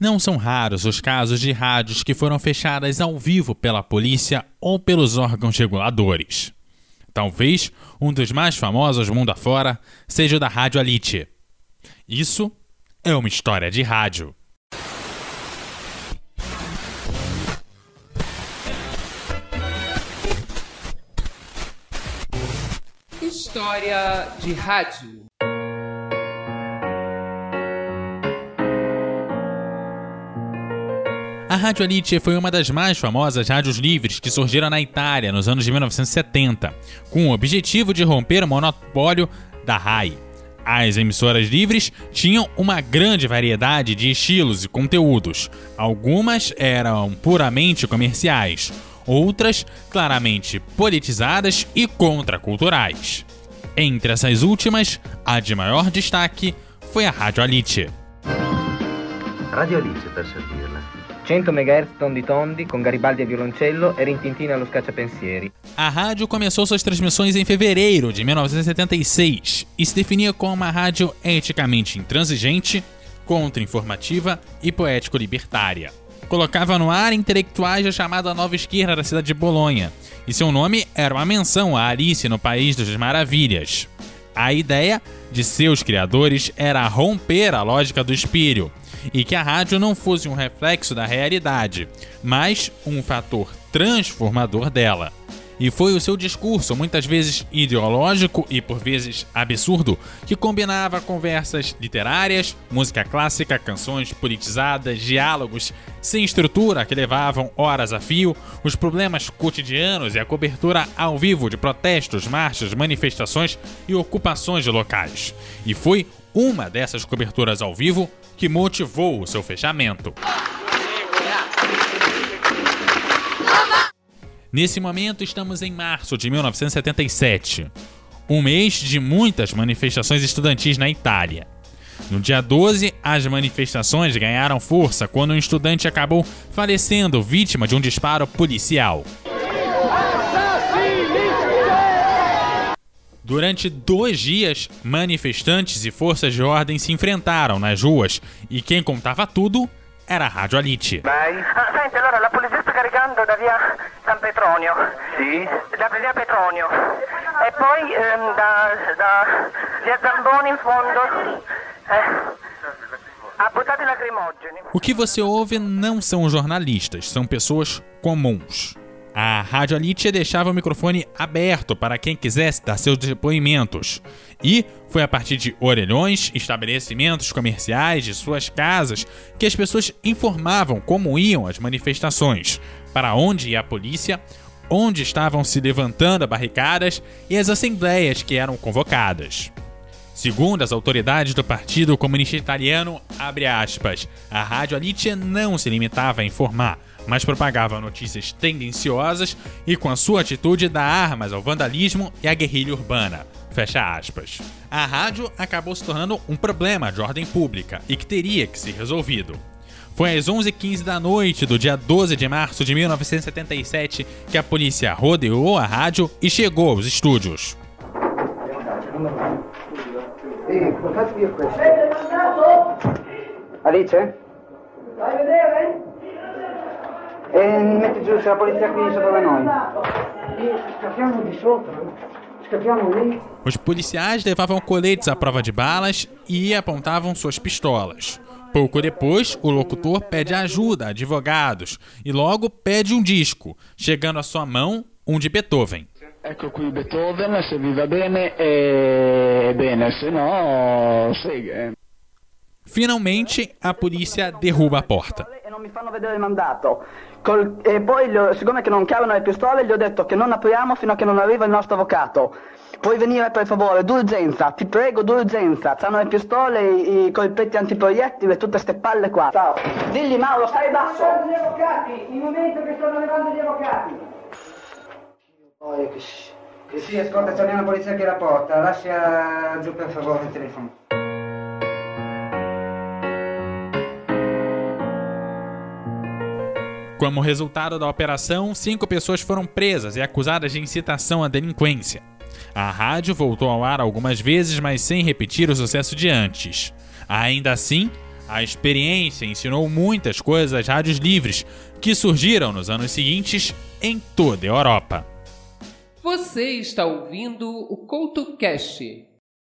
Não são raros os casos de rádios que foram fechadas ao vivo pela polícia ou pelos órgãos reguladores. Talvez um dos mais famosos mundo afora seja o da Rádio Alite. Isso é uma história de rádio. História de rádio. A Rádio Alice foi uma das mais famosas rádios livres que surgiram na Itália nos anos de 1970, com o objetivo de romper o monopólio da RAI. As emissoras livres tinham uma grande variedade de estilos e conteúdos. Algumas eram puramente comerciais, outras claramente politizadas e contraculturais. Entre essas últimas, a de maior destaque foi a Rádio Alice. Radio Alice, per servirla. 100 MHz tondi tondi, com Garibaldi a violoncello e Rintintina allo scacciapensieri. A rádio começou suas transmissões em fevereiro de 1976 e se definia como uma rádio eticamente intransigente, contra-informativa e poético-libertária. Colocava no ar intelectuais da chamada Nova Esquerda da cidade de Bolonha, e seu nome era uma menção a Alice no País das Maravilhas. A ideia de seus criadores era romper a lógica do espírito e que a rádio não fosse um reflexo da realidade, mas um fator transformador dela. E foi o seu discurso, muitas vezes ideológico e por vezes absurdo, que combinava conversas literárias, música clássica, canções politizadas, diálogos sem estrutura que levavam horas a fio, os problemas cotidianos e a cobertura ao vivo de protestos, marchas, manifestações e ocupações locais. E foi uma dessas coberturas ao vivo que motivou o seu fechamento. Nesse momento, estamos em março de 1977, um mês de muitas manifestações estudantis na Itália. No dia 12, as manifestações ganharam força quando um estudante acabou falecendo vítima de um disparo policial. Durante dois dias, manifestantes e forças de ordem se enfrentaram nas ruas e quem contava tudo era a Rádio Alite. Sta caricando da via San Petronio. Sì? Da via Petronio. E poi ehm, da, da via Zamboni in fondo. Eh, ha buttato i lacrimogeni. O que você ouve não são jornalistas, são pessoas comuns. A Rádio Alitia deixava o microfone aberto para quem quisesse dar seus depoimentos. E foi a partir de orelhões, estabelecimentos comerciais, de suas casas, que as pessoas informavam como iam as manifestações, para onde ia a polícia, onde estavam se levantando barricadas e as assembleias que eram convocadas. Segundo as autoridades do Partido Comunista Italiano, aspas, a Rádio Alitia não se limitava a informar, mas propagava notícias tendenciosas e com a sua atitude dá armas ao vandalismo e à guerrilha urbana. Fecha aspas. A rádio acabou se tornando um problema de ordem pública e que teria que ser resolvido. Foi às 11h15 da noite do dia 12 de março de 1977 que a polícia rodeou a rádio e chegou aos estúdios. Alice? Vai vedere? E metti giù se la polizia qui sopra da noi. Scappiamo di sopra. Scappiamo lì. Os policiais levavam coletes à prova de balas e apontavam suas pistolas. Pouco depois, o locutor pede ajuda a advogados e logo pede um disco, chegando à sua mão um de Beethoven. Ecco qui Beethoven, se vi va bene è bene, se no segue. Finalmente, a polícia derruba a porta. E non mi fanno vedere il mandato. Col- e poi, ho- siccome che non cavano le pistole, gli ho detto che non apriamo fino a che non arriva il nostro avvocato. Puoi venire per favore, d'urgenza, ti prego, d'urgenza. C'hanno le pistole, i, i colpetti antiproiettili e tutte ste palle qua. Ciao. Digli Mauro, stai basso. gli avvocati, in momento che stanno arrivando gli avvocati. Poi che, che sì, ascolta, c'è una polizia qui alla porta. Lascia giù per favore il telefono. Como resultado da operação, cinco pessoas foram presas e acusadas de incitação à delinquência. A rádio voltou ao ar algumas vezes, mas sem repetir o sucesso de antes. Ainda assim, A experiência ensinou muitas coisas às rádios livres, que surgiram nos anos seguintes em toda a Europa. Você está ouvindo o CoutoCast,